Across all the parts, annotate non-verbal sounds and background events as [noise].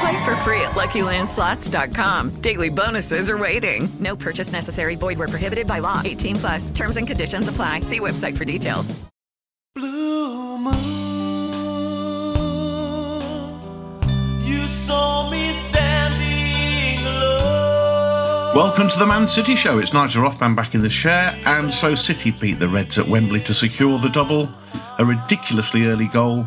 Play for free at LuckyLandSlots.com. Daily bonuses are waiting. No purchase necessary. Void where prohibited by law. 18 plus. Terms and conditions apply. See website for details. Blue moon, you saw me standing alone. Welcome to the Man City Show. It's Nigel Rothband back in the chair, and so City beat the Reds at Wembley to secure the double. A ridiculously early goal,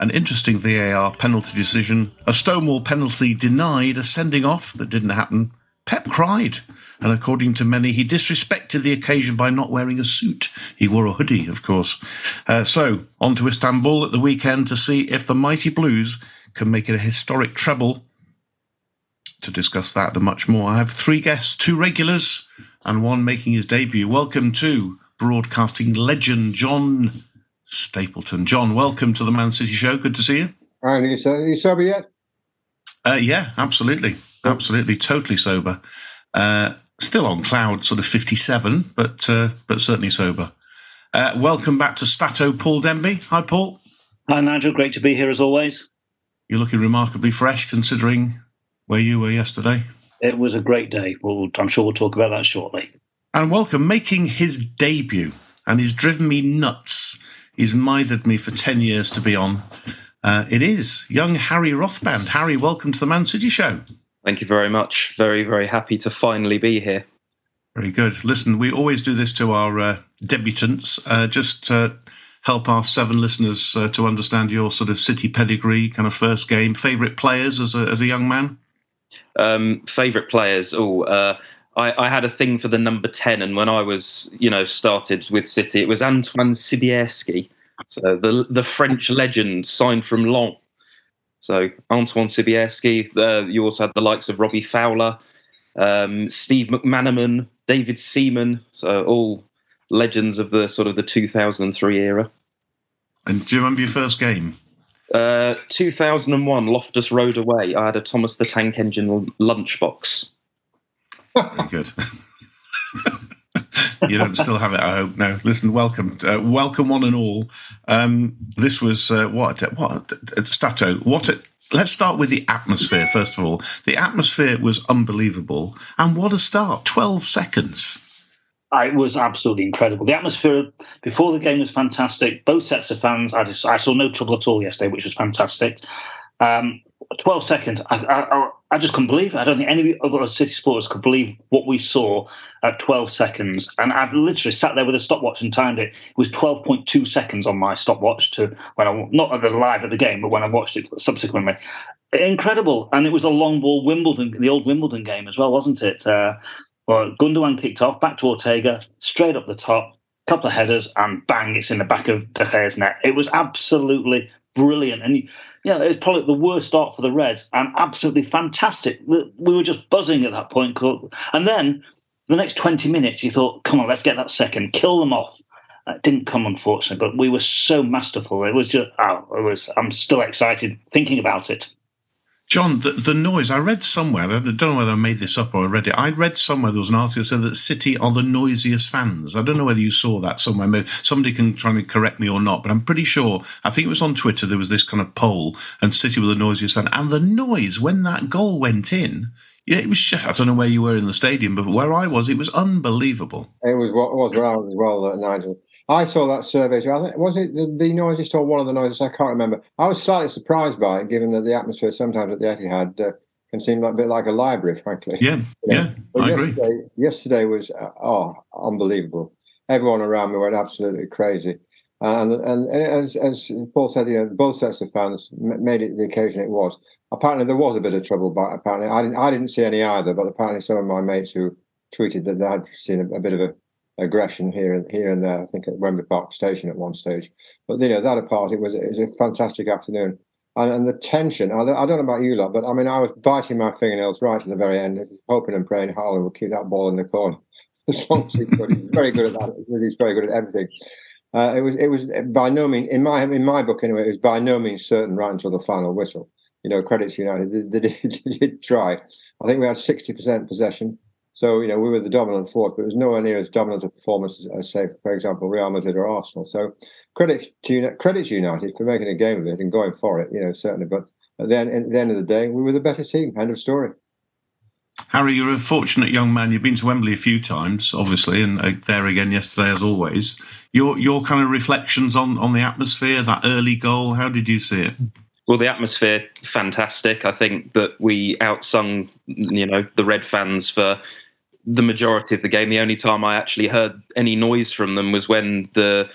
an interesting VAR penalty decision, a Stonewall penalty denied, a sending off that didn't happen. Pep cried, and according to many, he disrespected the occasion by not wearing a suit. He wore a hoodie, of course. Uh, so, on to Istanbul at the weekend to see if the Mighty Blues can make it a historic treble. To discuss that and much more, I have three guests, two regulars, and one making his debut. Welcome to broadcasting legend John Stapleton. John, welcome to the Man City Show. Good to see you. And you, so- you sober yet? Uh, yeah, absolutely, absolutely, totally sober. Uh, still on cloud, sort of fifty-seven, but uh, but certainly sober. Uh, welcome back to Stato, Paul Demby. Hi, Paul. Hi, Nigel. Great to be here as always. You're looking remarkably fresh, considering where you were yesterday. It was a great day. Well, I'm sure we'll talk about that shortly. And welcome, making his debut, and he's driven me nuts. He's mithered me for ten years to be on. Uh, it is young Harry Rothband. Harry, welcome to the Man City Show. Thank you very much. Very, very happy to finally be here. Very good. Listen, we always do this to our uh, debutants, uh, just to help our seven listeners uh, to understand your sort of city pedigree, kind of first game, favourite players as a, as a young man. Um, favorite players? Oh, uh, I, I had a thing for the number ten, and when I was, you know, started with City, it was Antoine Sibierski, so the the French legend, signed from Lens. So Antoine Sibierski. Uh, you also had the likes of Robbie Fowler, um, Steve McManaman, David Seaman. So all legends of the sort of the 2003 era. And do you remember your first game? Uh, 2001, Loftus Road away. I had a Thomas the Tank Engine lunchbox. Very good. you don't still have it, I hope. No, listen, welcome, uh, welcome one and all. Um, this was uh, what what Stato. What a, let's start with the atmosphere first of all. The atmosphere was unbelievable, and what a start! Twelve seconds. Uh, It was absolutely incredible. The atmosphere before the game was fantastic. Both sets of fans, I, just, I saw no trouble at all yesterday, which was fantastic. Um, 12 seconds, I, I, I just couldn't believe it. I don't think any of us City supporters could believe what we saw at 12 seconds. And I've literally sat there with a stopwatch and timed it. It was 12.2 seconds on my stopwatch to when I, not at the live at the game, but when I watched it subsequently. Incredible. And it was a long ball Wimbledon, the old Wimbledon game as well, wasn't it? Uh, well, Gundogan kicked off, back to Ortega, straight up the top, couple of headers, and bang, it's in the back of De Gea's net. It was absolutely brilliant. And, you know, it's probably the worst start for the Reds and absolutely fantastic. We we were just buzzing at that point. And then the next 20 minutes, you thought, come on, let's get that second, kill them off. It didn't come, unfortunately, but we were so masterful. It was just, oh, it was, I'm still excited thinking about it. John, the, the noise, I read somewhere, I don't know whether I made this up or I read it. I read somewhere there was an article that said that City are the noisiest fans. I don't know whether you saw that somewhere. Maybe somebody can try and correct me or not, but I'm pretty sure, I think it was on Twitter, there was this kind of poll, and City were the noisiest fan. And the noise when that goal went in, yeah, it was, I don't know where you were in the stadium, but where I was, it was unbelievable. It was what was where I was as well, Nigel. I saw that survey. I think, was it the, the noisiest or one of the noisiest? I can't remember. I was slightly surprised by it, given that the atmosphere sometimes at the Etihad uh, can seem like a bit like a library, frankly. Yeah, You know? yeah, I yesterday, agree. Yesterday was uh, oh unbelievable. Everyone around me went absolutely crazy, and and, and as as Paul said, you know, both sets of fans m- made it the occasion it was. Apparently, there was a bit of trouble, but apparently, I didn't I didn't see any either. But apparently, some of my mates who tweeted that they had seen a, a bit of a aggression here and here and there. I think at Wembley Park Station at one stage. But you know, that apart, it was it was a fantastic afternoon. And, and the tension, I, don't- I don't know about you lot, but I mean, I was biting my fingernails right to the very end, hoping and praying Haaland would keep that ball in the corner [laughs] as long as he could. He's very good at that. He's very good at everything. Uh, it was it was by no means in my in my book anyway. It was by no means certain right until the final whistle. You know, credit to United, they, they, did, [laughs] they did try. I think we had sixty percent possession, so you know we were the dominant force, but it was nowhere near as dominant a performance as, as say, for example, Real Madrid or Arsenal. So credit to credit to United for making a game of it and going for it. You know, certainly. But at the end, at the end of the day, we were the better team. End of story. Harry, you're a fortunate young man. You've been to Wembley a few times, obviously, and uh, there again yesterday, as always. Your your kind of reflections on on the atmosphere, that early goal. How did you see it? Well, the atmosphere fantastic. I think that we outsung, you know, the Red fans for the majority of the game. The only time I actually heard any noise from them was when the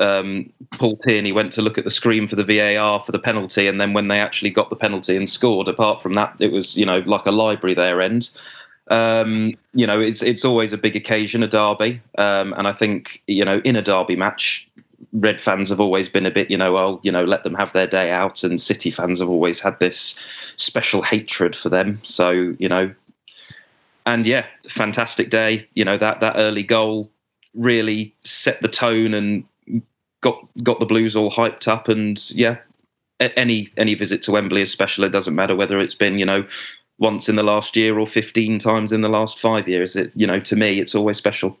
um, Paul Tierney went to look at the screen for the VAR for the penalty, and then when they actually got the penalty and scored. Apart from that, it was you know like a library their end. Um, you know, it's it's always a big occasion, a derby, um, and I think you know in a derby match, Red fans have always been a bit, you know, well, you know, let them have their day out, and City fans have always had this special hatred for them. So you know, and yeah, fantastic day. You know that that early goal really set the tone and got got the Blues all hyped up. And yeah, any any visit to Wembley is special. It doesn't matter whether it's been you know once in the last year or 15 times in the last five years. It you know to me it's always special.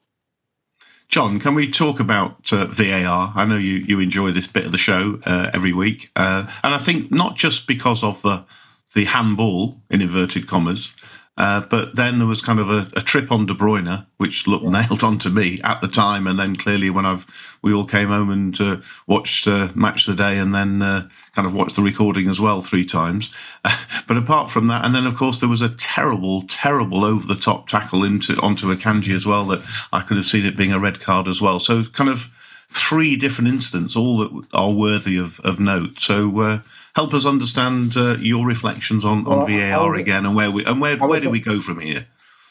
John, can we talk about uh, VAR? I know you, you enjoy this bit of the show uh, every week, uh, and I think not just because of the the handball in inverted commas, uh, but then there was kind of a, a trip on De Bruyne, which looked nailed onto me at the time, and then clearly when I've we all came home and uh, watched uh, Match the Day, and then uh, kind of watched the recording as well three times. [laughs] but apart from that, and then of course there was a terrible, terrible over the top tackle into onto Akanji as well that I could have seen it being a red card as well. So kind of three different incidents, all that are worthy of, of note. So uh, help us understand uh, your reflections on, on Well, VAR I- again and where we and where I where do we go from here?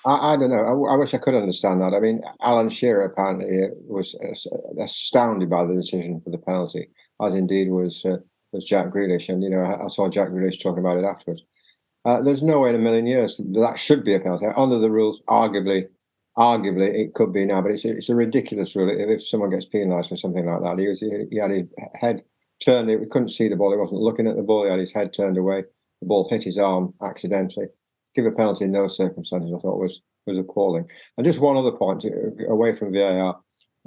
I, I don't know. I, wish I could understand that. I mean, Alan Shearer apparently was astounded by the decision for the penalty, as indeed was uh, was Jack Grealish. And you know, I, I saw Jack Grealish talking about it afterwards. Uh, there's no way in a million years that, that should be a penalty under the rules. Arguably, arguably it could be now, but it's a, it's a ridiculous rule. If, if someone gets penalised for something like that, he was he, he had his head turned. it. We couldn't see the ball. He wasn't looking at the ball. He had his head turned away. The ball hit his arm accidentally give a penalty in those circumstances, I thought was was appalling. And just one other point uh, away from VAR.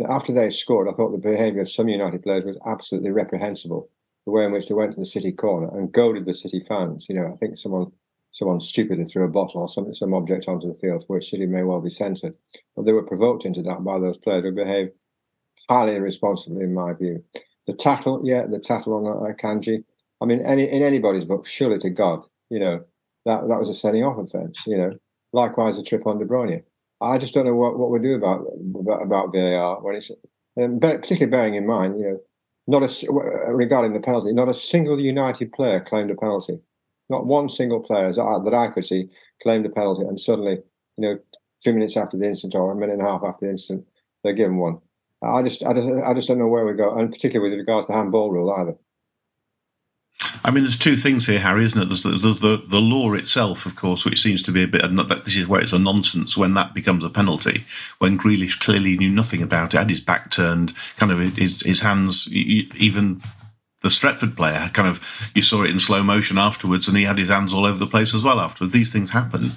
After they scored, I thought the behaviour of some United players was absolutely reprehensible. The way in which they went to the City corner and goaded the City fans. You know, I think someone someone stupidly threw a bottle or some some object onto the field for which City may well be censored. But they were provoked into that by those players who behaved highly irresponsibly, in my view. The tackle, yeah, the tackle on uh, Kanji. I mean, any in anybody's book, surely to God, you know, that that was a sending off offence. You know, likewise a trip on De Bruyne. I just don't know what, what we do about about, VAR when it's um, particularly bearing in mind, you know, not a s- regarding the penalty, not a single United player claimed a penalty. Not one single player as I, that I could see claimed a penalty, and suddenly, you know, two minutes after the incident or a minute and a half after the incident, they're given one. I just, I just, I just don't know where we go, and particularly with regards to the handball rule either. I mean, there's two things here, Harry, isn't it? There's, the- there's the, the law itself, of course, which seems to be a bit. This is where it's a nonsense when that becomes a penalty. When Grealish clearly knew nothing about it, had his back turned, kind of his his hands even the Stretford player kind of you saw it in slow motion afterwards, and he had his hands all over the place as well afterwards. These things happen.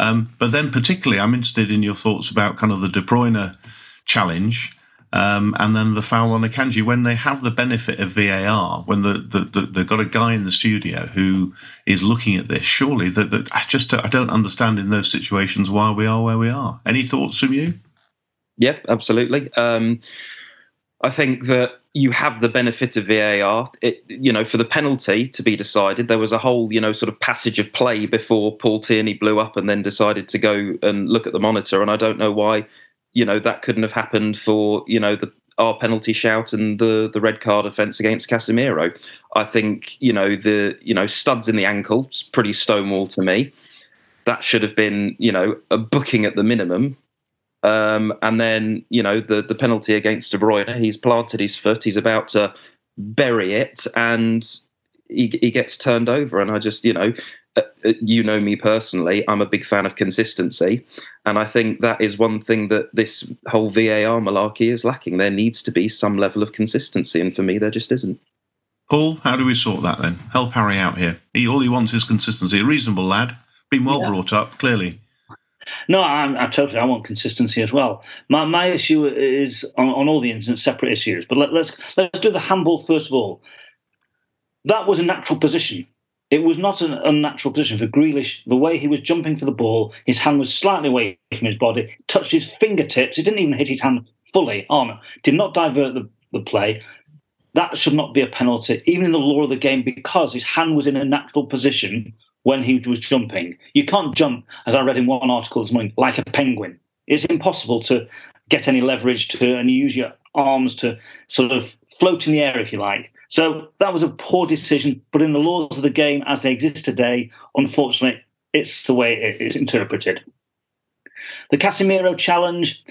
Um, but then, particularly, I'm interested in your thoughts about kind of the De Bruyne challenge. Um, and then the foul on Akanji when they have the benefit of VAR, when the, the, the, they've got a guy in the studio who is looking at this. Surely, that, I just I don't understand in those situations why we are where we are. Any thoughts from you? Yep, absolutely. Um, I think that you have the benefit of VAR. It, you know, for the penalty to be decided, there was a whole, you know, sort of passage of play before Paul Tierney blew up and then decided to go and look at the monitor. And I don't know why, you know, that couldn't have happened for, you know, the our penalty shout and the the red card offence against Casemiro. I think, you know, the you know studs in the ankle, it's pretty stonewall to me. That should have been, you know, a booking at the minimum um, and then, you know, the, the penalty against De Bruyne, he's planted his foot, he's about to bury it, and he, he gets turned over. And I just, you know, Uh, uh, you know me personally, I'm a big fan of consistency. And I think that is one thing that this whole VAR malarkey is lacking. There needs to be some level of consistency. And for me, there just isn't. Paul, how do we sort that then? Help Harry out here. He, all he wants is consistency. A reasonable lad, been well yeah. brought up, clearly. No, I'm, I'm, totally. I want consistency as well. My my issue is on, on all the incidents, separate issues. But let, let's let's do the handball first of all. That was a natural position. It was not an unnatural position for Grealish. The way he was jumping for the ball, his hand was slightly away from his body, touched his fingertips. It didn't even hit his hand fully on. Did not divert the, the play. That should not be a penalty, even in the law of the game, because his hand was in a natural position when he was jumping. You can't jump, as I read in one article this morning, like a penguin. It's impossible to get any leverage to and use your arms to sort of float in the air, if you like. So that was a poor decision. But in the laws of the game as they exist today, unfortunately, it's the way it is interpreted. The Casemiro challenge,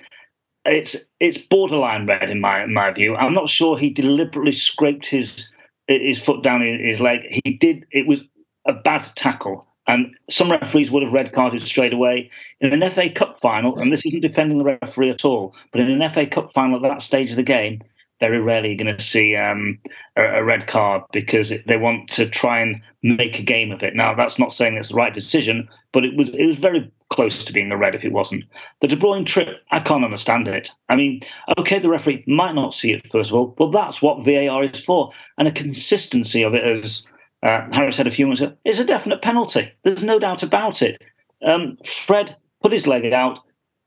it's it's borderline red in my in my view. I'm not sure he deliberately scraped his his foot down his leg. He did. It was a bad tackle. And some referees would have red carded straight away. In an FA Cup final, and this isn't defending the referee at all, but in an FA Cup final at that stage of the game, very rarely going to see um, a, a, red card because it, they want to try and make a game of it. Now, that's not saying it's the right decision, but it was it was very close to being a red if it wasn't. The De Bruyne trip, I can't understand it. I mean, okay, the referee might not see it first of all, but that's what VAR is for, and a consistency of it as uh, Harry said a few minutes ago, is a definite penalty. There's no doubt about it. Um, Fred put his leg out,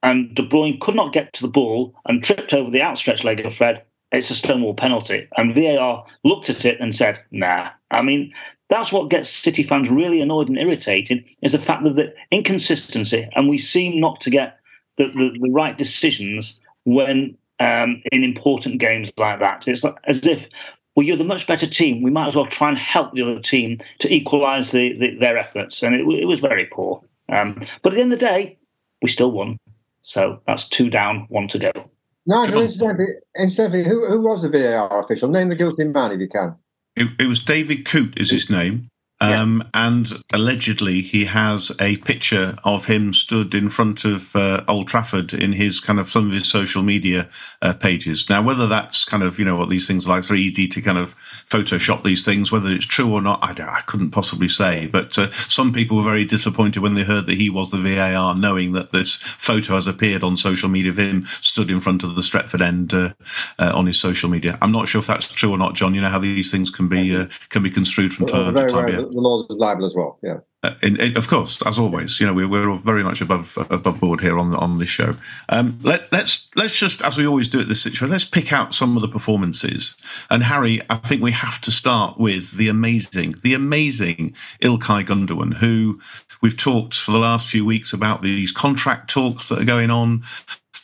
and De Bruyne could not get to the ball and tripped over the outstretched leg of Fred. It's a stonewall penalty. And VAR looked at it and said, nah. I mean, that's what gets City fans really annoyed and irritated is the fact that the inconsistency, and we seem not to get the, the, the right decisions when um, in important games like that. It's like, as if well, you're the much better team. We might as well try and help the other team to equalise the, the, their efforts. And it, it was very poor. Um, but at the end of the day, we still won. So that's two down, one to go. Nigel, incidentally, incidentally who, who was the VAR official? Name the guilty man if you can. It, it was David Coote, is his name. Um, yeah. And allegedly, he has a picture of him stood in front of uh, Old Trafford in his kind of some of his social media uh, pages. Now, whether that's kind of you know what these things are like, it's very easy to kind of Photoshop these things. Whether it's true or not, I, I couldn't possibly say. But uh, some people were very disappointed when they heard that he was the VAR, knowing that this photo has appeared on social media of him stood in front of the Stretford end uh, uh, on his social media. I'm not sure if that's true or not, John. You know how these things can be uh, can be construed from time to time. The laws of libel as well. Yeah. Uh, in, in, of course, as always, you know we're, we're very much above above board here on on this show. Um, let, let's let's just, as we always do at this situation, let's pick out some of the performances. And Harry, I think we have to start with the amazing, the amazing Ilkay Gundogan, who we've talked for the last few weeks about these contract talks that are going on,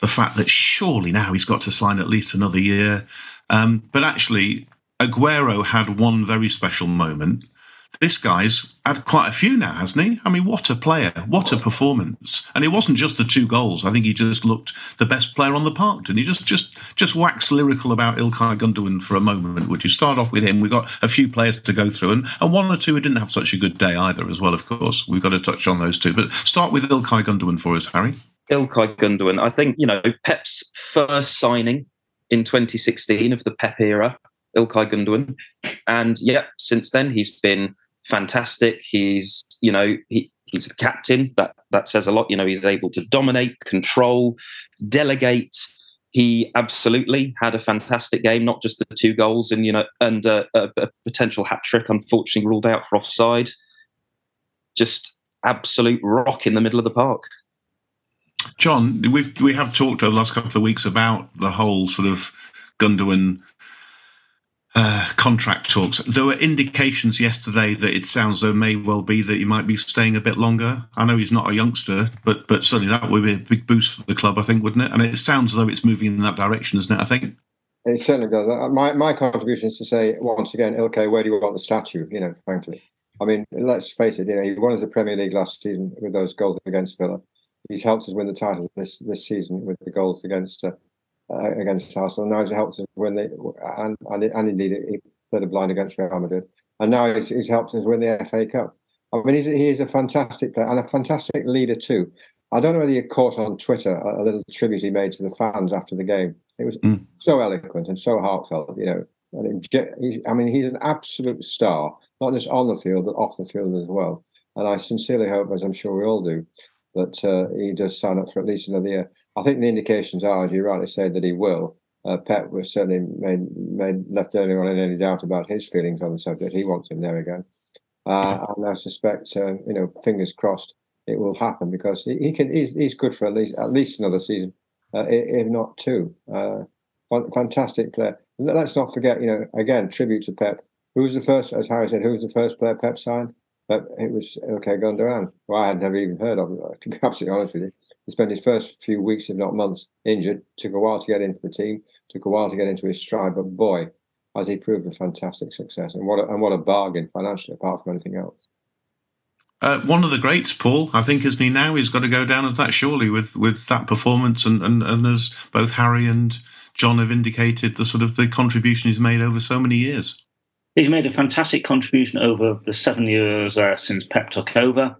the fact that surely now he's got to sign at least another year. Um, but actually, Aguero had one very special moment this guy's had quite a few now, hasn't he? I mean, what a player, what a performance! And it wasn't just the two goals. I think he just looked the best player on the park, and he just just just waxed lyrical about Ilkay Gundogan for a moment. Would you start off with him? We've got a few players to go through, and, and one or two who didn't have such a good day either, as well. Of course, we've got to touch on those two. But start with Ilkay Gundogan for us, Harry. Ilkay Gundogan. I think you know Pep's first signing in 2016 of the Pep era Ilkay Gundogan, and yeah, since then he's been fantastic. He's you know he, he's the captain. That that says a lot. You know he's able to dominate, control, delegate. He absolutely had a fantastic game. Not just the two goals and you know and uh, a, a potential hat trick, unfortunately ruled out for offside. Just absolute rock in the middle of the park. John, we've we have talked over the last couple of weeks about the whole sort of Gundogan uh, contract talks. There were indications yesterday that it sounds though may well be that he might be staying a bit longer. I know he's not a youngster, but but certainly that would be a big boost for the club, I think, wouldn't it? And it sounds as though it's moving in that direction, isn't it? I think. It certainly does. Uh, My my contribution is to say once again, okay, where do you want the statue? You know, frankly, I mean, let's face it. You know, he won as the Premier League last season with those goals against Villa. He's helped us win the title this this season with the goals against uh, uh, against Arsenal. Now he's helped us win the and and, and indeed he played a blind against Real Madrid. And now he's, he's helped us win the FA Cup. I mean, he's, he is a fantastic player and a fantastic leader too. I don't know whether you caught on Twitter a, a little tribute he made to the fans after the game. It was Mm. so eloquent and so heartfelt, you know. And it, he's, I mean, he's an absolute star, not just on the field, but off the field as well. And I sincerely hope, as I'm sure we all do, that uh, he does sign up for at least another year. I think the indications are, as you rightly say, that he will. Uh, Pep was certainly made, made left anyone in any doubt about his feelings on the subject. He wants him there again, uh, and I suspect, uh, you know, fingers crossed, it will happen because he, he can. He's, he's good for at least at least another season, uh, if not two. Uh, fantastic player. Let's not forget, you know, again, tribute to Pep. Who was the first, as Harry said, who was the first player Pep signed? Pep, it was Ilkay, Gundogan. Well, I had never even heard of. [laughs] To be absolutely honest with you, he spent his first few weeks, if not months, injured. Took a while to get into the team. Took a while to get into his stride. But boy, has he proved a fantastic success and what a, and what a bargain financially, apart from anything else. Uh, one of the greats, Paul, I think, isn't he now? He's got to go down as that surely with, with that performance, and, and, and as both Harry and John have indicated, the sort of the contribution he's made over so many years. He's made a fantastic contribution over the seven years uh, since Pep took over.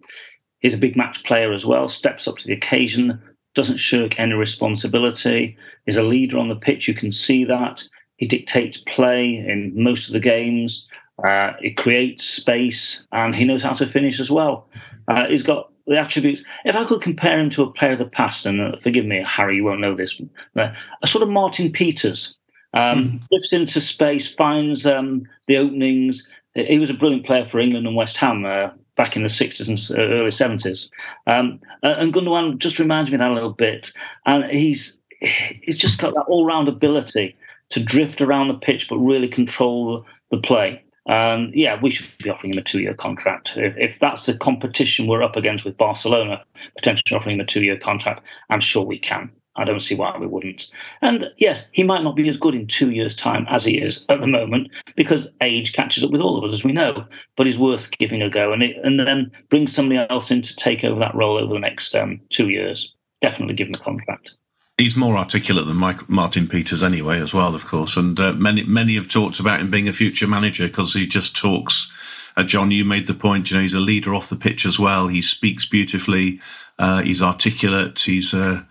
He's a big match player as well, steps up to the occasion, doesn't shirk any responsibility, is a leader on the pitch. You can see that. He dictates play in most of the games. Uh, he creates space and he knows how to finish as well. Uh, he's got the attributes. If I could compare him to a player of the past, and uh, forgive me, Harry, you won't know this, uh, a sort of Martin Peters. Um, Slips into space, finds um, the openings. He was a brilliant player for England and West Ham uh, back in the 60s and uh, early 70s. Um, and Gundogan just reminds me of that a little bit. And he's he's just got that all round ability to drift around the pitch but really control the play. Um, yeah, we should be offering him a two year contract. If, if that's the competition we're up against with Barcelona, potentially offering him a two year contract, I'm sure we can. I don't see why we wouldn't. And yes, he might not be as good in two years' time as he is at the moment because age catches up with all of us, as we know. But he's worth giving a go, and it, and then bring somebody else in to take over that role over the next um, two years. Definitely give him a contract. He's more articulate than Martin Peters, anyway, as well, of course. And uh, many many have talked about him being a future manager because he just talks. Uh, John, you made the point. You know, he's a leader off the pitch as well. He speaks beautifully. Uh, he's articulate. He's uh,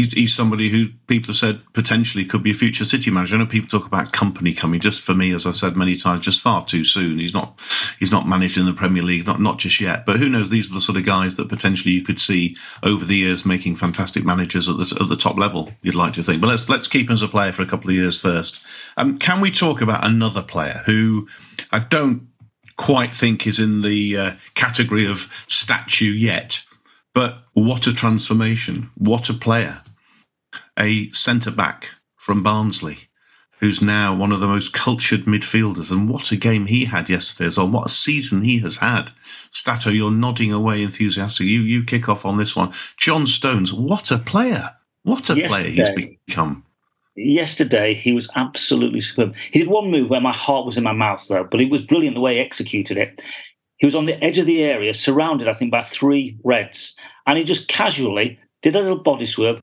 he's he's somebody who people have said potentially could be a future City manager. I know people talk about Kompany coming. Just for me, as I've said many times, just far too soon. He's not he's not managed in the Premier League, not not just yet. But who knows? These are the sort of guys that potentially you could see over the years making fantastic managers at the at the top level. You'd like to think. But let's let's keep him as a player for a couple of years first. Um, can we talk about another player who I don't quite think is in the uh, category of statue yet? But what a transformation! What a player! A centre back from Barnsley, who's now one of the most cultured midfielders. And what a game he had yesterday well. What a season he has had. Stato, you're nodding away enthusiastically. You you kick off on this one. John Stones, what a player! What a player he's become. Yesterday, he was absolutely superb. He did one move where my heart was in my mouth, though, but it was brilliant the way he executed it. He was on the edge of the area, surrounded, I think, by three Reds, and he just casually did a little body swerve,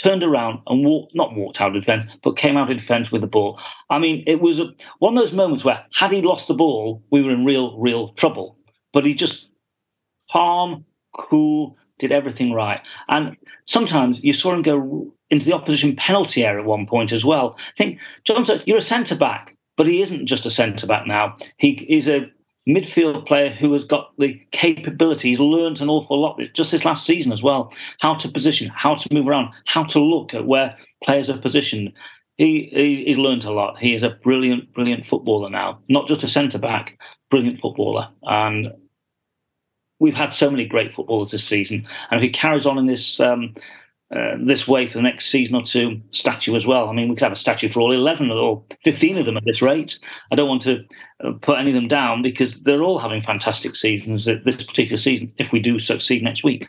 turned around and walked, not walked out of defence, but came out of defence with the ball. I mean, it was a, one of those moments where, had he lost the ball, we were in real, real trouble. But he just calm, cool, did everything right. And sometimes you saw him go into the opposition penalty area at one point as well. I think, John you're a centre back, but he isn't just a centre back now. He is a midfield player who has got the capability. He's learned an awful lot just this last season as well. How to position, how to move around, how to look at where players are positioned. He, he he's learned a lot. He is a brilliant, brilliant footballer now. Not just a centre back, brilliant footballer. And we've had so many great footballers this season. And if he carries on in this um, uh, this way for the next season or two, statue as well. I mean, we could have a statue for all 11 or 15 of them at this rate. I don't want to uh, put any of them down because they're all having fantastic seasons this particular season if we do succeed next week.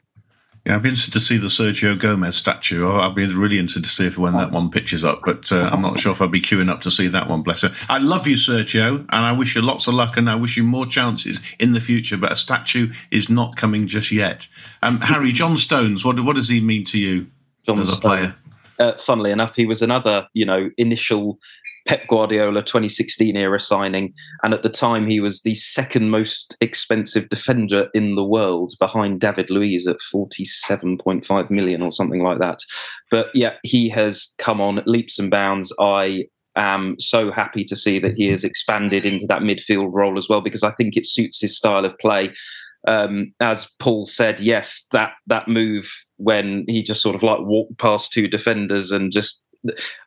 Yeah, I'd be interested to see the Sergio Gomez statue. Oh, I'd be really interested to see if when that one pitches up, but uh, I'm not sure if I'd be queuing up to see that one. Bless her. I love you, Sergio, and I wish you lots of luck, and I wish you more chances in the future. But a statue is not coming just yet. Um, Harry John Stones, what what does he mean to you John as a player? Uh, funnily enough, he was another, you know, initial Pep Guardiola 2016 era signing. And at the time, he was the second most expensive defender in the world behind David Luiz at 47.5 million or something like that. But yeah, he has come on leaps and bounds. I am so happy to see that he has expanded into that midfield role as well because I think it suits his style of play. Um, as Paul said, yes, that that move when he just sort of like walked past two defenders and just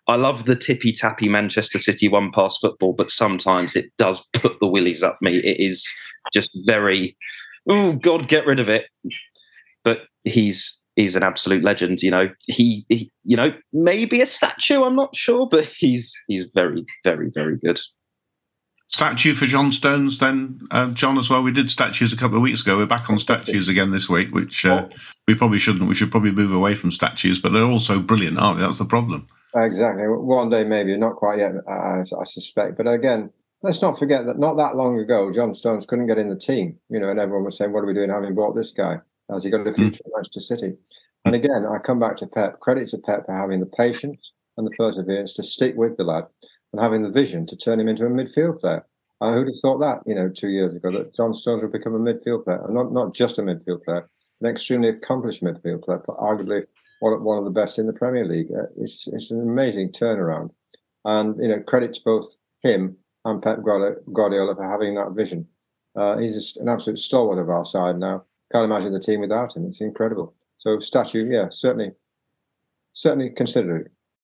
I love the tippy tappy Manchester City one pass football, but sometimes it does put the willies up me. It is just very, oh God, get rid of it. But he's he's an absolute legend. You know, he, he you know maybe a statue. I'm not sure, but he's he's very very very good. Statue for John Stones, then uh, John as well. We did statues a couple of weeks ago. We're back on statues again this week, which uh, we probably shouldn't. We should probably move away from statues, but they're all so brilliant, aren't they? That's the problem. Exactly. One day, maybe not quite yet. I, I suspect, but again, let's not forget that not that long ago, John Stones couldn't get in the team. You know, and everyone was saying, "What are we doing having bought this guy? Has he got a future mm. at Manchester City?" And again, I come back to Pep. Credit to Pep for having the patience and the perseverance to stick with the lad and having the vision to turn him into a midfield player. I who would have thought that, you know, two years ago, that John Stones would become a midfield player, and not not just a midfield player, an extremely accomplished midfield player, but arguably one, one of the best in the Premier League. Uh, it's, it's an amazing turnaround. And, you know, credit to both him and Pep Guardiola for having that vision. Uh, he's an absolute stalwart of our side now. Can't imagine the team without him. It's incredible. So statue, yeah, certainly, certainly consider it.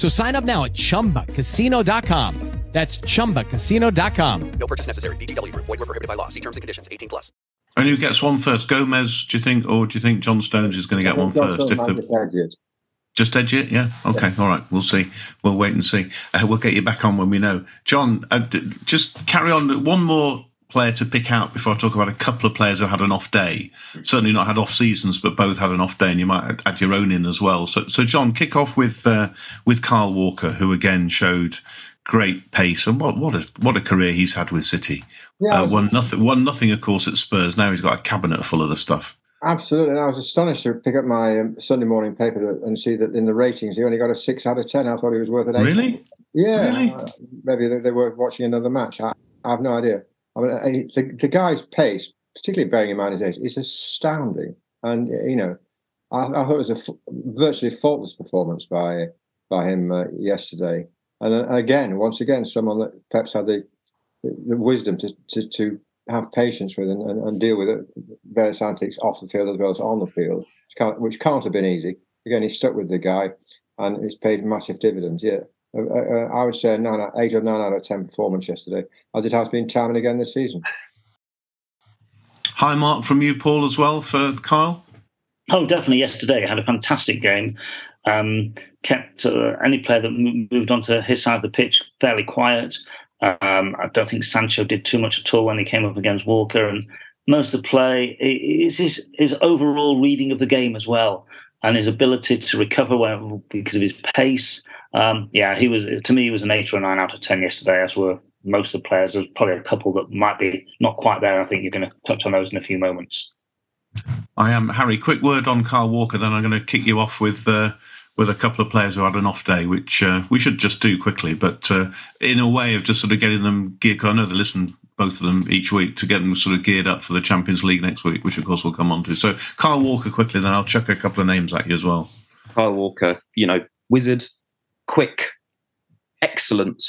So sign up now at ChumbaCasino.com. That's ChumbaCasino.com. No purchase necessary. VGW. Void were prohibited by law. See terms and conditions. 18 plus. And who gets one first? Gomez, do you think, or do you think John Stones is going to get one first? If the, just edge it, yeah. Okay, yeah. all right. We'll see. We'll wait and see. Uh, we'll get you back on when we know. John, uh, just carry on. One more player to pick out before I talk about a couple of players who had an off day. Certainly not had off seasons, but both had an off day, and you might add your own in as well. So, so John, kick off with uh, with Kyle Walker, who again showed great pace and what what a what a career he's had with City. Yeah, uh, won nothing, won nothing, of course, at Spurs. Now he's got a cabinet full of the stuff. Absolutely, and I was astonished to pick up my um, Sunday morning paper and see that in the ratings he only got a six out of ten. I thought he was worth an eight. Really? Yeah. Really? Uh, maybe they, they, were watching another match. I, I have no idea. I mean, the, the guy's pace, particularly bearing in mind his age, is astounding. And you know, I, I thought it was a f- virtually faultless performance by by him uh, yesterday. And uh, again, once again, someone that perhaps had the, the wisdom to, to, to have patience with and, and, and, deal with it, various antics off the field as well as on the field, which can't, which can't have been easy. Again, he stuck with the guy, and he's paid massive dividends. Yeah, uh, uh, I would say nine, eight or nine out of ten performance yesterday, as it has been time and again this season. High mark from you, Paul, as well for Kyle. Oh, definitely. Yesterday, had a fantastic game. Um, kept uh, any player that m- moved onto his side of the pitch fairly quiet. Um, I don't think Sancho did too much at all when he came up against Walker, and most of the play is his, his overall reading of the game as well, and his ability to recover well because of his pace. Um, yeah, he was to me he was an eight or a nine out of ten yesterday, as were most of the players. There's probably a couple that might be not quite there. I think you're going to touch on those in a few moments. I am Harry. Quick word on Carl Walker. Then I'm going to kick you off with uh, with a couple of players who had an off day, which uh, we should just do quickly. But uh, in a way of just sort of getting them geared. I know they listen both of them each week to get them sort of geared up for the Champions League next week, which of course we'll come on to. So Carl Walker quickly, then I'll chuck a couple of names at you as well. Carl Walker, you know, wizard, quick, excellent.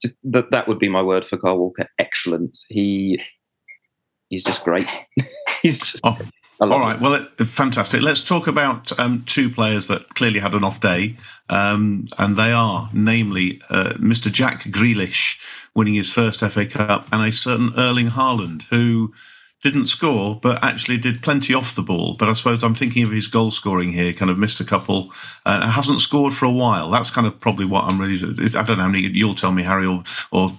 Just that that would be my word for Kyle Walker. Excellent. He he's just great. [laughs] he's just Oh, all right. Well, it, fantastic. Let's talk about um, two players that clearly had an off day, um, and they are, namely, uh, Mr. Jack Grealish winning his first FA Cup, and a certain Erling Haaland who didn't score, but actually did plenty off the ball. But I suppose I'm thinking of his goal scoring here. Kind of missed a couple, uh, hasn't scored for a while. That's kind of probably what I'm really. I don't know how many you'll tell me, Harry, or or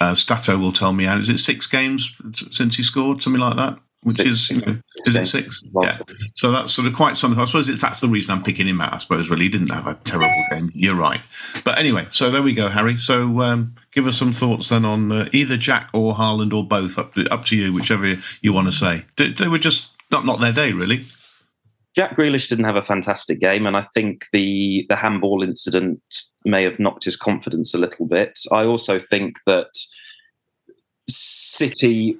uh, Stato will tell me. Is it six games since he scored, something like that? Which Six. is, you know, is it six? Yeah. So that's sort of quite something. I suppose it's, that's the reason I'm picking him out. I suppose really he didn't have a terrible game. You're right. But anyway, so there we go, Harry. So um, give us some thoughts then on uh, either Jack or Haaland or both. Up to, up to you, whichever you want to say. They, they were just not not their day, really. Jack Grealish didn't have a fantastic game, and I think the the handball incident may have knocked his confidence a little bit. I also think that City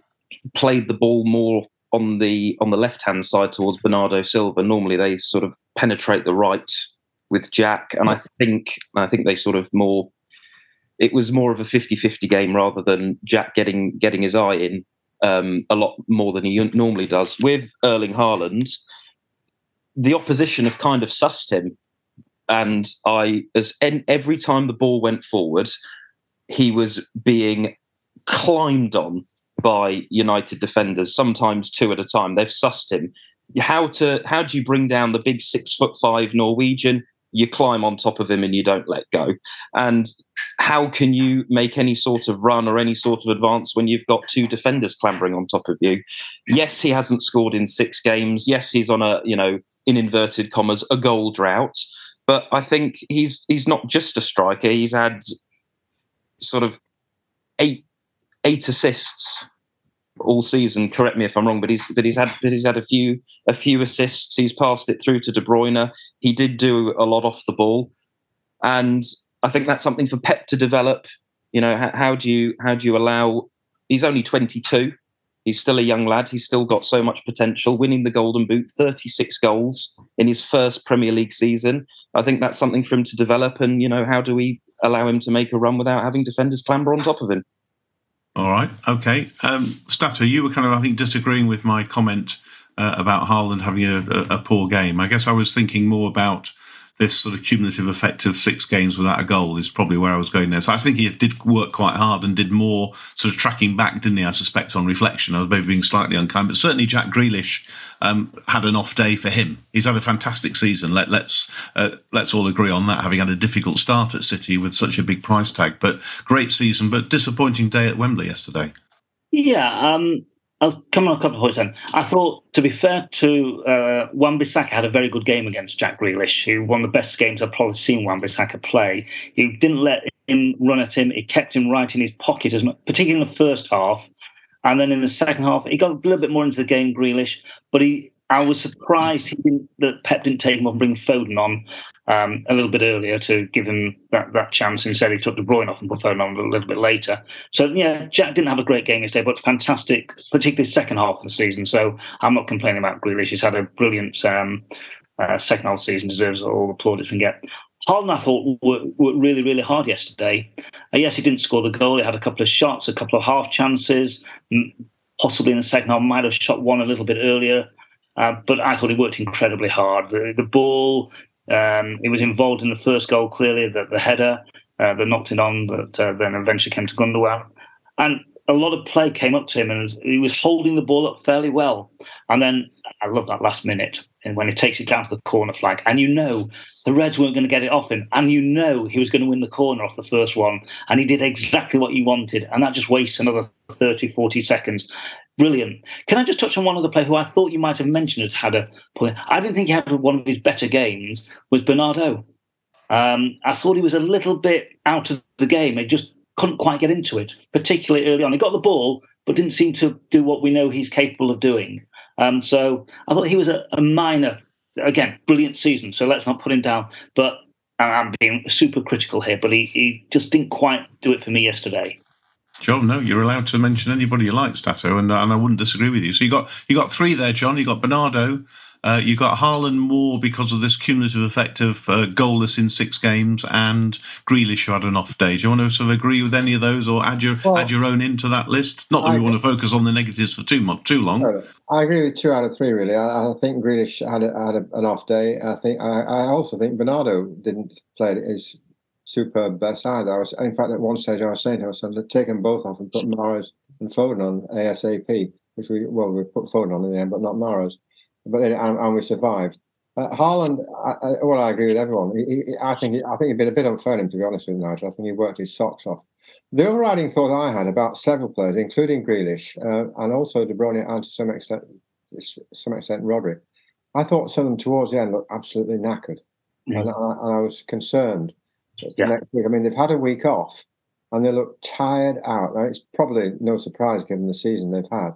played the ball more on the on the left hand side towards Bernardo Silva. Normally, they sort of penetrate the right with Jack, and I think I think they sort of more. It was more of a 50-50 game rather than Jack getting getting his eye in um, a lot more than he normally does. With Erling Haaland, the opposition have kind of sussed him, and I as en- every time the ball went forward, he was being climbed on by United defenders, sometimes two at a time. They've sussed him. How to how do you bring down the big six foot five Norwegian? You climb on top of him and you don't let go. And how can you make any sort of run or any sort of advance when you've got two defenders clambering on top of you? Yes, he hasn't scored in six games. Yes, he's on a you know in inverted commas a goal drought. But I think he's he's not just a striker. He's had sort of eight eight assists all season. Correct me if I'm wrong, but he's but he's had but he's had a few a few assists. He's passed it through to De Bruyne. He did do a lot off the ball, and I think that's something for Pep to develop. You know, how, how do you how do you allow? He's only 22. He's still a young lad. He's still got so much potential. Winning the Golden Boot, 36 goals in his first Premier League season. I think that's something for him to develop. And you know, how do we allow him to make a run without having defenders clamber on top of him? All right. Okay. Um, Stato, you were kind of, I think, disagreeing with my comment uh, about Haaland having a, a, a poor game. I guess I was thinking more about this sort of cumulative effect of six games without a goal is probably where I was going there. So I think he did work quite hard and did more sort of tracking back, didn't he? I suspect on reflection. I was maybe being slightly unkind, but certainly Jack Grealish um, had an off day for him. He's had a fantastic season. Let, let's uh, let's all agree on that. Having had a difficult start at City with such a big price tag, but great season, but disappointing day at Wembley yesterday. Yeah, um, I'll come on a couple of points then. I thought, to be fair to uh, Wan-Bissaka, had a very good game against Jack Grealish, who one of the best games I've probably seen Wan-Bissaka play. He didn't let him run at him. He kept him right in his pocket, as much, particularly in the first half. And then in the second half, he got a little bit more into the game, Grealish. But he, I was surprised that Pep didn't take him up and bring Foden on um, a little bit earlier to give him that, that chance. Instead, he took De Bruyne off and put Foden on a little bit later. So, yeah, Jack didn't have a great game yesterday, but fantastic, particularly second half of the season. So I'm not complaining about Grealish. He's had a brilliant um, uh, second half season, deserves all the plaudits we can get. Haaland, I thought, worked, worked really, really hard yesterday. Uh, yes, he didn't score the goal. He had a couple of shots, a couple of half chances. Possibly in the second half, might have shot one a little bit earlier. Uh, but I thought he worked incredibly hard. The, the ball, um, he was involved in the first goal, clearly, the, the header uh, that knocked it on, that uh, then eventually came to Gundogan. And a lot of play came up to him and he was holding the ball up fairly well. And then I love that last minute and when he takes it down to the corner flag, and you know the Reds weren't going to get it off him, and you know he was going to win the corner off the first one, and he did exactly what you wanted, and that just wastes another 30, 40 seconds. Brilliant. Can I just touch on one other player who I thought you might have mentioned had had a point? I didn't think he had one of his better games was Bernardo. Um, I thought he was a little bit out of the game. He just couldn't quite get into it, particularly early on. He got the ball, but didn't seem to do what we know he's capable of doing. Um, so I thought he was a, a, minor, again, brilliant season. So let's not put him down. But I'm being super critical here, but he, he just didn't quite do it for me yesterday. John, no, you're allowed to mention anybody you like, Stato, and, and I wouldn't disagree with you. So you got you got three there, John. You got Bernardo, uh, you got Haaland Moore because of this cumulative effect of uh, goalless in six games, and Grealish who had an off day. Do you want to sort of agree with any of those, or add your well, add your own into that list? Not that I, we want to focus on the negatives for too much, too long. No, I agree with two out of three. Really, I, I think Grealish had, a, had a, an off day. I think I, I, also think Bernardo didn't play his superb best either. I was, in fact, at one stage I was saying I was take them both off and put Mahrez and Foden on ASAP, which we well we put Foden on in the end, but not Mahrez but then, and, and we survived. Uh, Haaland, I, I, well, I agree with everyone. He, he, I think he, I think he'd been a bit unfair to him, to be honest with Nigel. I think he worked his socks off. The overriding thought I had about several players, including Grealish uh, and also De Bruyne and to some extent, some extent Rodri, I thought some of them towards the end looked absolutely knackered, mm. and, I, and, I, was concerned. Yeah. next week, I mean, they've had a week off, and they look tired out. Now, it's probably no surprise given the season they've had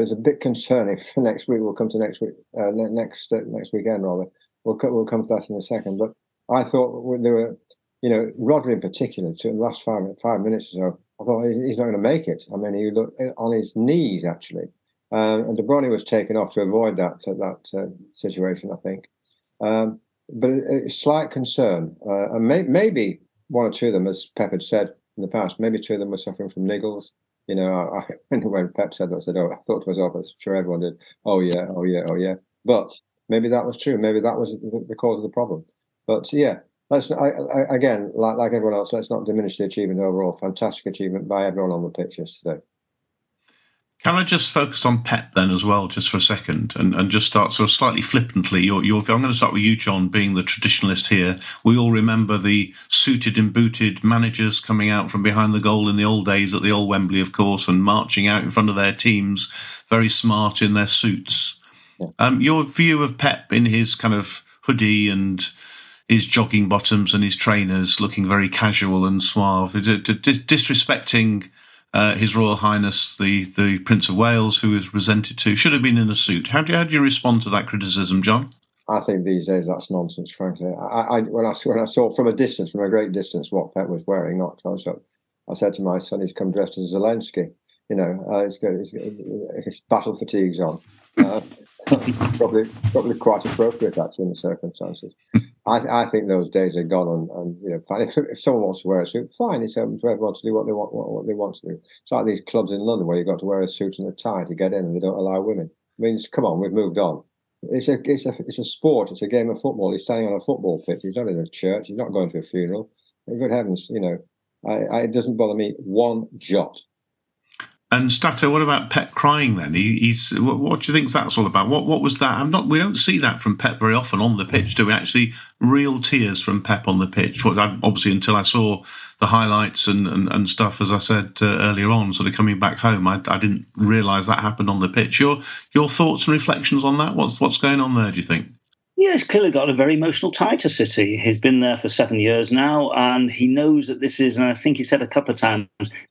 it's a bit concerning [laughs] for next week. We'll come to next week, uh, next uh, next weekend rather. We'll co- we'll come to that in a second. But I thought there were, you know, Rodri in particular. To the last five five minutes or so, I thought he's not going to make it. I mean, he looked uh, on his knees actually, um, and De Bruyne was taken off to avoid that that uh, situation. I think, um, but a, slight concern, uh, and may, maybe one or two of them, as Pep had said in the past, maybe two of them were suffering from niggles you know, I, [laughs] when Pep said that, I said, "Oh, I thought to myself, I'm sure everyone did. Oh yeah, oh yeah, oh yeah." But maybe that was true. Maybe that was the, the cause of the problem. But yeah, let's I, I, again, like like everyone else, let's not diminish the achievement overall. Fantastic achievement by everyone on the pitch yesterday. Can I just focus on Pep then as well, just for a second, and, and just start sort of slightly flippantly? Your, your, I'm going to start with you, John, being the traditionalist here. We all remember the suited and booted managers coming out from behind the goal in the old days at the old Wembley, of course, and marching out in front of their teams, very smart in their suits. Um, your view of Pep in his kind of hoodie and his jogging bottoms and his trainers looking very casual and suave, disrespecting uh, His Royal Highness the the Prince of Wales, who is presented to, should have been in a suit. How do you, how do you respond to that criticism, John? I think these days that's nonsense. Frankly, I, I, when I when I saw from a distance, from a great distance, what Pep was wearing, not close up, I said to my son, "He's come dressed as Zelensky." You know, uh, he's got his battle fatigues on. Uh, [laughs] probably probably quite appropriate actually in the circumstances. I, I think those days are gone, and, and you know, fine. If, if someone wants to wear a suit, fine. It's open to everyone to do what they want, what, what, they want to do. It's like these clubs in London where you've got to wear a suit and a tie to get in, and they don't allow women. I mean, come on, we've moved on. It's a, it's a, it's a sport. It's a game of football. He's standing on a football pitch. He's not in a church. He's not going to a funeral. Good heavens, you know, I, I, it doesn't bother me one jot. And Stato, what about Pep crying? Then he, he's what, what, do you think that's all about? What what was that? I'm not. We don't see that from Pep very often on the pitch. Do we actually real tears from Pep on the pitch? Obviously, until I saw the highlights and, and, and stuff, as I said uh, earlier on, sort of coming back home, I, I didn't realise that happened on the pitch. Your your thoughts and reflections on that? What's what's going on there? Do you think? Yeah, he's clearly got a very emotional tie to City. He's been there for seven years now, and he knows that this is, and I think he said a couple of times,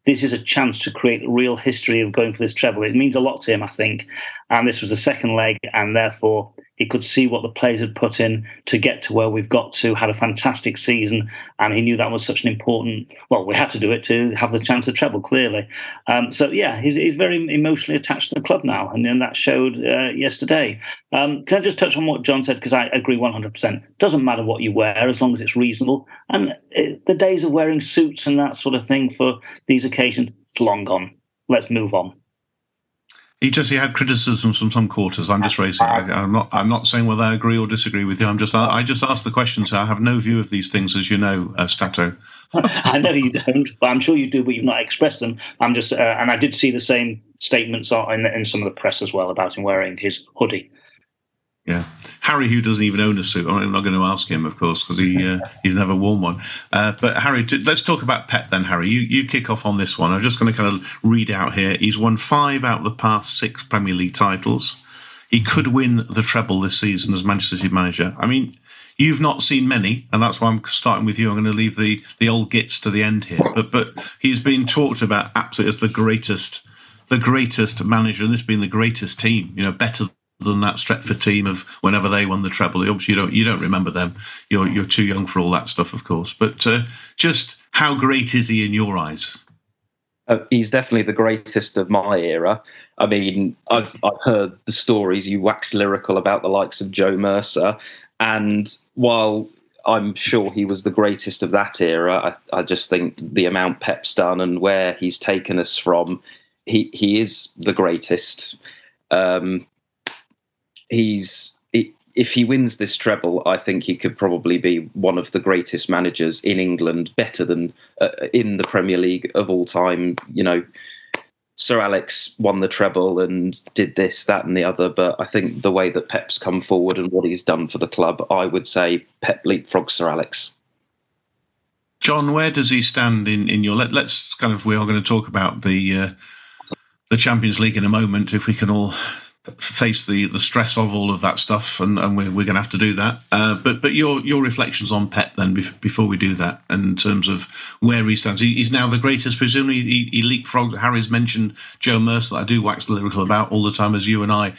this is a chance to create real history of going for this treble. It means a lot to him, I think. And this was the second leg, and therefore he could see what the players had put in to get to where we've got to. Had a fantastic season, and he knew that was such an important. Well, we had to do it to have the chance to treble. Clearly, um, so yeah, he's, he's, very emotionally attached to the club now, and, and that showed uh, yesterday. Um, can I just touch on what John said because I agree one hundred percent. Doesn't matter what you wear as long as it's reasonable, and it, the days of wearing suits and that sort of thing for these occasions it's long gone. Let's move on. He just he had criticisms from some quarters. I'm just raising. I, I'm not. I'm not saying whether I agree or disagree with you. I'm just. I, I just ask the questions. I have no view of these things, as you know, uh, Stato. [laughs] I know you don't, but I'm sure you do, but you've not expressed them. I'm just, uh, and I did see the same statements in, in some of the press as well about him wearing his hoodie. Yeah, Harry, who doesn't even own a suit. I'm not going to ask him, of course, because he uh, [laughs] he's never worn one. Uh, but Harry, let's talk about Pep then. Harry, you you kick off on this one. I'm just going to kind of read out here. He's won five out of the past six Premier League titles. He could win the treble this season as Manchester City manager. I mean, you've not seen many, and that's why I'm starting with you. I'm going to leave the the old gits to the end here. But but he's been talked about absolutely as the greatest the greatest manager, and this being the greatest team. You know, better than that Stretford team of whenever they won the treble. Obviously, you don't you don't remember them. You're you're too young for all that stuff, of course. But uh, just how great is he in your eyes? Uh, he's definitely the greatest of my era. I mean, I've I've heard the stories. You wax lyrical about the likes of Joe Mercer, and while I'm sure he was the greatest of that era, I, I just think the amount Pep's done and where he's taken us from, he he is the greatest. Um, he's if he wins this treble, I think he could probably be one of the greatest managers in England, better than uh, in the Premier League of all time. You know, Sir Alex won the treble and did this, that, and the other. But I think the way that Pep's come forward and what he's done for the club, I would say Pep leapfrogs Sir Alex. John, where does he stand in, in your? Let, us kind of we are going to talk about the uh, the Champions League in a moment if we can all face the the stress of all of that stuff, and, and we're, we're going to have to do that. Uh, but but your your reflections on Pep then before we do that, in terms of where he stands, he, he's now the greatest. Presumably, he, he leapfrogged. Harry's mentioned Joe Mercer. I do wax lyrical about all the time, as you and I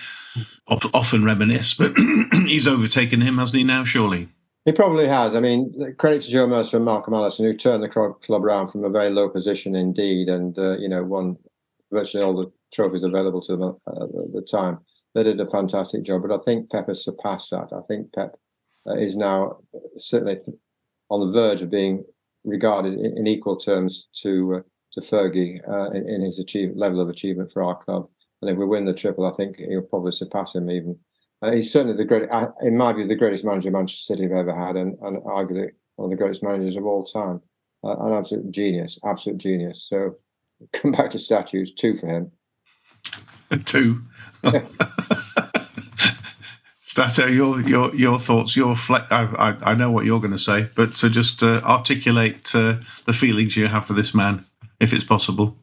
often reminisce. But [clears throat] he's overtaken him, hasn't he? Now, surely. He probably has. I mean, credit to Joe Mercer and Malcolm Allison, who turned the club around from a very low position indeed, and uh, you know won virtually all the trophies available to them at, the time. They did a fantastic job, but I think Pep has surpassed that. I think Pep uh, is now certainly on the verge of being regarded in, equal terms to uh, to Fergie uh, in, his achieve, level of achievement for our club. And if we win the triple, I think he'll probably surpass him even. Uh, he's certainly the great, uh, in my view, the greatest manager Manchester City have ever had, and, and arguably one of the greatest managers of all time. Uh, an absolute genius, absolute genius. So [laughs] come back to statues, two for him. [laughs] Two. Stato, your your your thoughts, your fle- I, I, I know what you're going to say, but to just uh, articulate uh, the feelings you have for this man, if it's possible.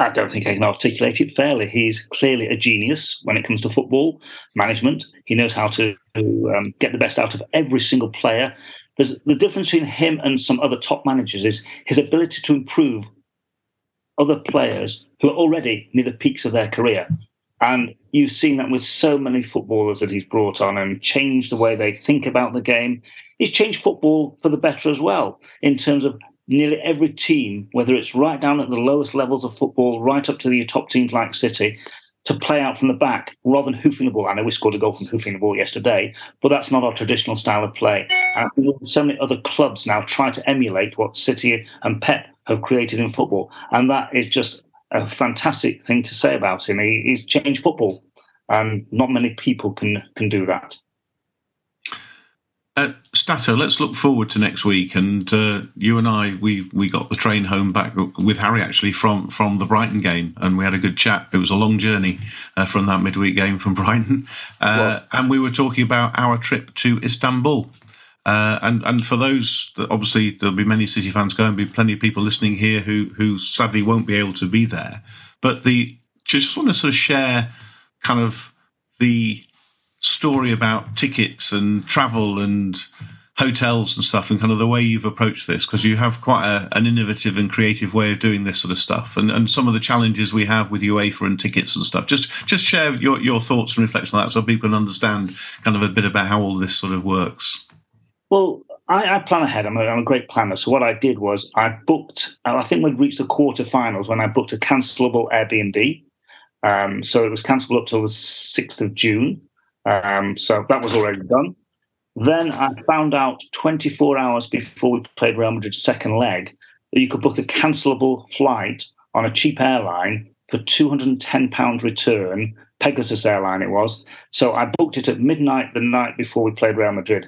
I don't think I can articulate it fairly. He's clearly a genius when it comes to football management. He knows how to, to um, get the best out of every single player. There's, the difference between him and some other top managers is his ability to improve other players who are already near the peaks of their career. And you've seen that with so many footballers that he's brought on and changed the way they think about the game. He's changed football for the better as well, in terms of nearly every team, whether it's right down at the lowest levels of football, right up to the top teams like City, to play out from the back rather than hoofing the ball. I know we scored a goal from hoofing the ball yesterday, but that's not our traditional style of play. And so many other clubs now try to emulate what City and Pep have created in football. And that is just a fantastic thing to say about him. He, he's changed football, and not many people can can do that. Uh, Stato, let's look forward to next week. And uh, you and I, we we got the train home back with Harry actually from from the Brighton game, and we had a good chat. It was a long journey uh, from that midweek game from [laughs] Brighton, uh, and we were talking about our trip to Istanbul. Uh, and and for those obviously there'll be many City fans going, be plenty of people listening here who who sadly won't be able to be there. But the just want to sort of share kind of the story about tickets and travel and hotels and stuff and kind of the way you've approached this because you have quite a, an innovative and creative way of doing this sort of stuff. And, and some of the challenges we have with UEFA and tickets and stuff. Just just share your, your thoughts and reflections on that so people can understand kind of a bit about how all this sort of works well, I, I plan ahead. I'm a, I'm a, great planner. So what I did was I booked. I think we'd reached the quarterfinals when I booked a cancelable Airbnb. Um, so it was cancelable up till the sixth of June. Um, so that was already done. Then I found out 24 hours before we played Real Madrid's second leg that you could book a cancelable flight on a cheap airline for £210 return, Pegasus Airline it was. So I booked it at midnight the night before we played Real Madrid,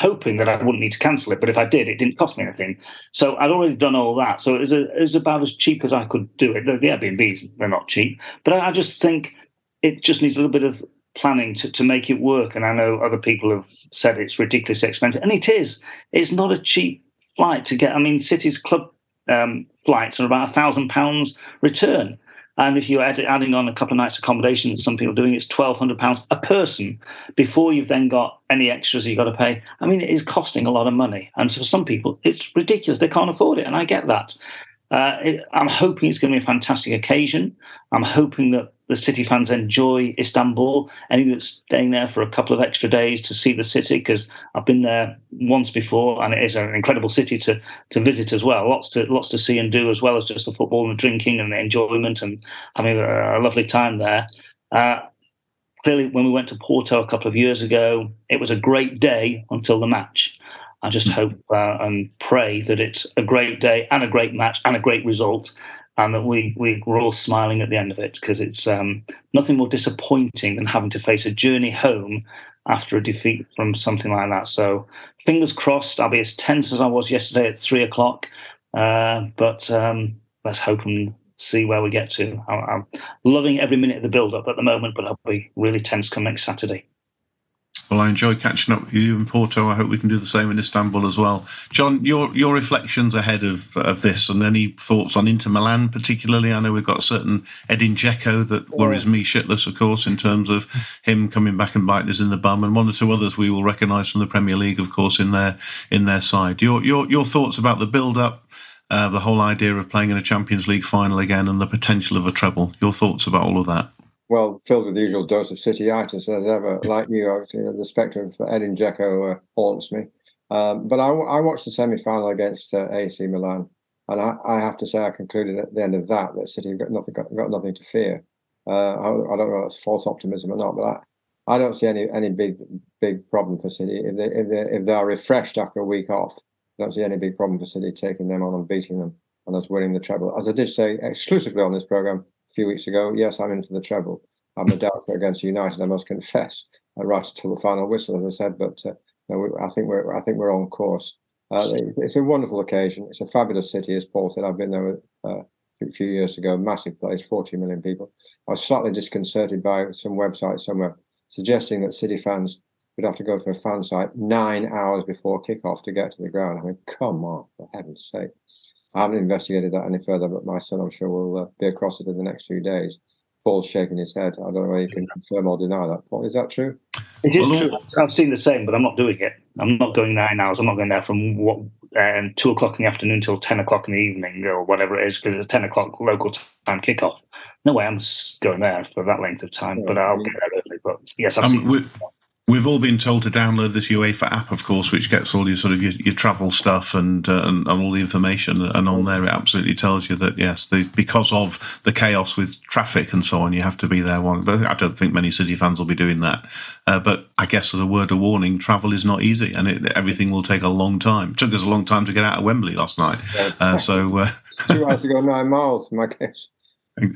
hoping that I wouldn't need to cancel it. But if I did, it didn't cost me anything. So I'd already done all that. So it was, a, it was about as cheap as I could do it. The, the Airbnbs, they're not cheap. But I, I just think it just needs a little bit of planning to, to make it work. And I know other people have said it's ridiculously expensive. And it is. It's not a cheap flight to get. I mean, City's club um, flights are about a thousand pounds return. And if you're add, adding on a couple of nights accommodation, some people are doing it's twelve hundred pounds a person before you've then got any extras you've got to pay. I mean, it is costing a lot of money, and so for some people, it's ridiculous. They can't afford it, and I get that. Uh, it, I'm hoping it's going to be a fantastic occasion. I'm hoping that the City fans enjoy Istanbul. Anyone that's staying there for a couple of extra days to see the city, because I've been there once before, and it is an incredible city to to visit as well. Lots to lots to see and do as well as just the football and the drinking and the enjoyment and having a, a lovely time there. Uh, clearly, when we went to Porto a couple of years ago, it was a great day until the match. I just hope uh, and pray that it's a great day and a great match and a great result, and that we, we we're all smiling at the end of it because it's um, nothing more disappointing than having to face a journey home after a defeat from something like that. So fingers crossed. I'll be as tense as I was yesterday at three o'clock, uh, but um, let's hope and see where we get to. I, I'm loving every minute of the build up at the moment, but I'll be really tense come next Saturday. Well, I enjoy catching up with you in Porto. I hope we can do the same in Istanbul as well. John, your your reflections ahead of of this, and any thoughts on Inter Milan particularly? I know we've got a certain Edin Dzeko that worries me shitless, of course, in terms of him coming back and biting us in the bum, and one or two others we will recognise from the Premier League, of course, in their in their side. Your your your thoughts about the build up, uh, the whole idea of playing in a Champions League final again, and the potential of a treble. Your thoughts about all of that? Well, filled with the usual dose of cityitis as ever. [laughs] Like you, you know, the spectre of Edin Dzeko uh, haunts me. Um, but I, I, watched the semi-final against uh, AC Milan, and I, I, have to say I concluded at the end of that that City got nothing got, got nothing to fear. Uh, I, I, don't know if that's false optimism or not, but I, I don't see any any big big problem for City if they if they if they are refreshed after a week off. I don't see any big problem for City taking them on and beating them and us winning the treble. As I did say exclusively on this program, a few weeks ago, yes, I'm in for the treble. I'm a doubter against United, I must confess, uh, right until the final whistle, as I said. But uh, no, we, I think we're I think we're on course. Uh, it's a wonderful occasion. It's a fabulous city, as Paul said. I've been there uh, a few years ago. Massive place, 40 million people. I was slightly disconcerted by some website somewhere suggesting that City fans would have to go to a fan site nine hours before kickoff to get to the ground. I mean, come on, for heaven's sake. I haven't investigated that any further, but my son, I'm sure, will uh, be across it in the next few days. Paul's shaking his head. I don't know whether you can confirm or deny that. Paul, is that true? It is true. I've seen the same, but I'm not doing it. I'm not going nine hours. I'm not going there from what um, two o'clock in the afternoon till ten o'clock in the evening or whatever it is, because it's ten o'clock local time kickoff. No way, I'm going there for that length of time. But I'll get there early. But yes, I've Um, seen. We- We've all been told to download this UEFA app, of course, which gets all your sort of your, your travel stuff and, uh, and and all the information. And on there, it absolutely tells you that yes, the, because of the chaos with traffic and so on, you have to be there. One, but I don't think many City fans will be doing that. Uh, but I guess as a word of warning, travel is not easy, and it, everything will take a long time. It took us a long time to get out of Wembley last night. Uh, so uh, [laughs] Two hours to go nine miles, my case.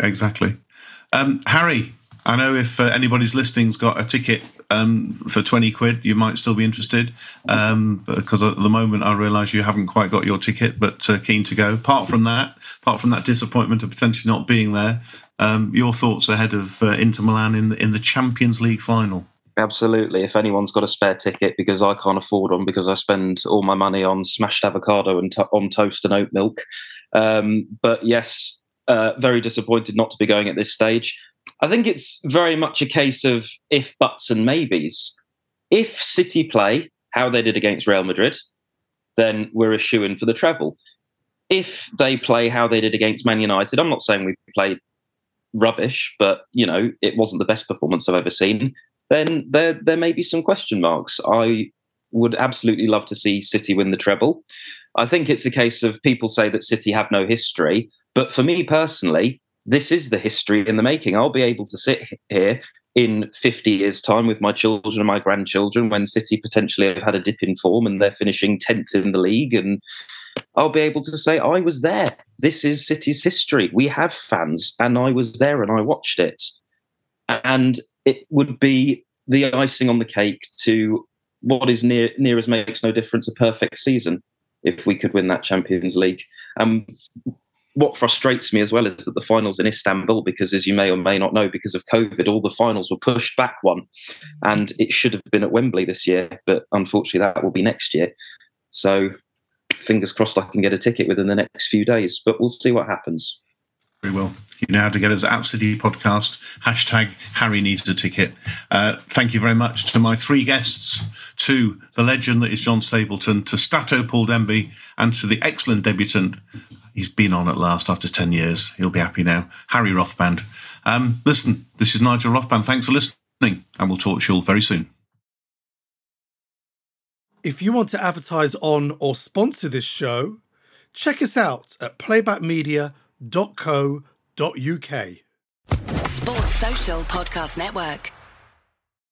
Exactly. Um, Harry, I know if uh, anybody's listening's got a ticket um, for 20 quid, you might still be interested. Um, because at the moment, I realise you haven't quite got your ticket, but uh, keen to go. Apart from that, apart from that disappointment of potentially not being there, um, your thoughts ahead of uh, Inter Milan in the, in the Champions League final? Absolutely. If anyone's got a spare ticket, because I can't afford one, because I spend all my money on smashed avocado and to- on toast and oat milk. Um, but yes, uh, very disappointed not to be going at this stage. I think it's very much a case of if buts and maybes. If City play how they did against Real Madrid, then we're a shoe in for the treble. If they play how they did against Man United, I'm not saying we played rubbish, but you know it wasn't the best performance I've ever seen. Then there there may be some question marks. I would absolutely love to see City win the treble. I think it's a case of people say that City have no history, but for me personally, this is the history in the making. I'll be able to sit here in 50 years' time with my children and my grandchildren when City potentially have had a dip in form and they're finishing 10th in the league and I'll be able to say I was there. This is City's history. We have fans, and I was there and I watched it. And it would be the icing on the cake to what is near near as makes no difference a perfect season if we could win that Champions League. Um, what frustrates me as well is that the finals in Istanbul, because as you may or may not know, because of COVID, all the finals were pushed back one, and it should have been at Wembley this year, but unfortunately that will be next year. So, fingers crossed, I can get a ticket within the next few days, but we'll see what happens. Very well. You know how to get us at City Podcast. Hashtag Harry needs a ticket. Uh, thank you very much to my three guests, to the legend that is John Stapleton, to Stato Paul Demby, and to the excellent debutant. He's been on at last after 10 years. He'll be happy now. Harry Rothband. Um, listen, this is Nigel Rothband. Thanks for listening, and we'll talk to you all very soon. If you want to advertise on or sponsor this show, check us out at playbackmedia.co.uk. Sports Social Podcast Network.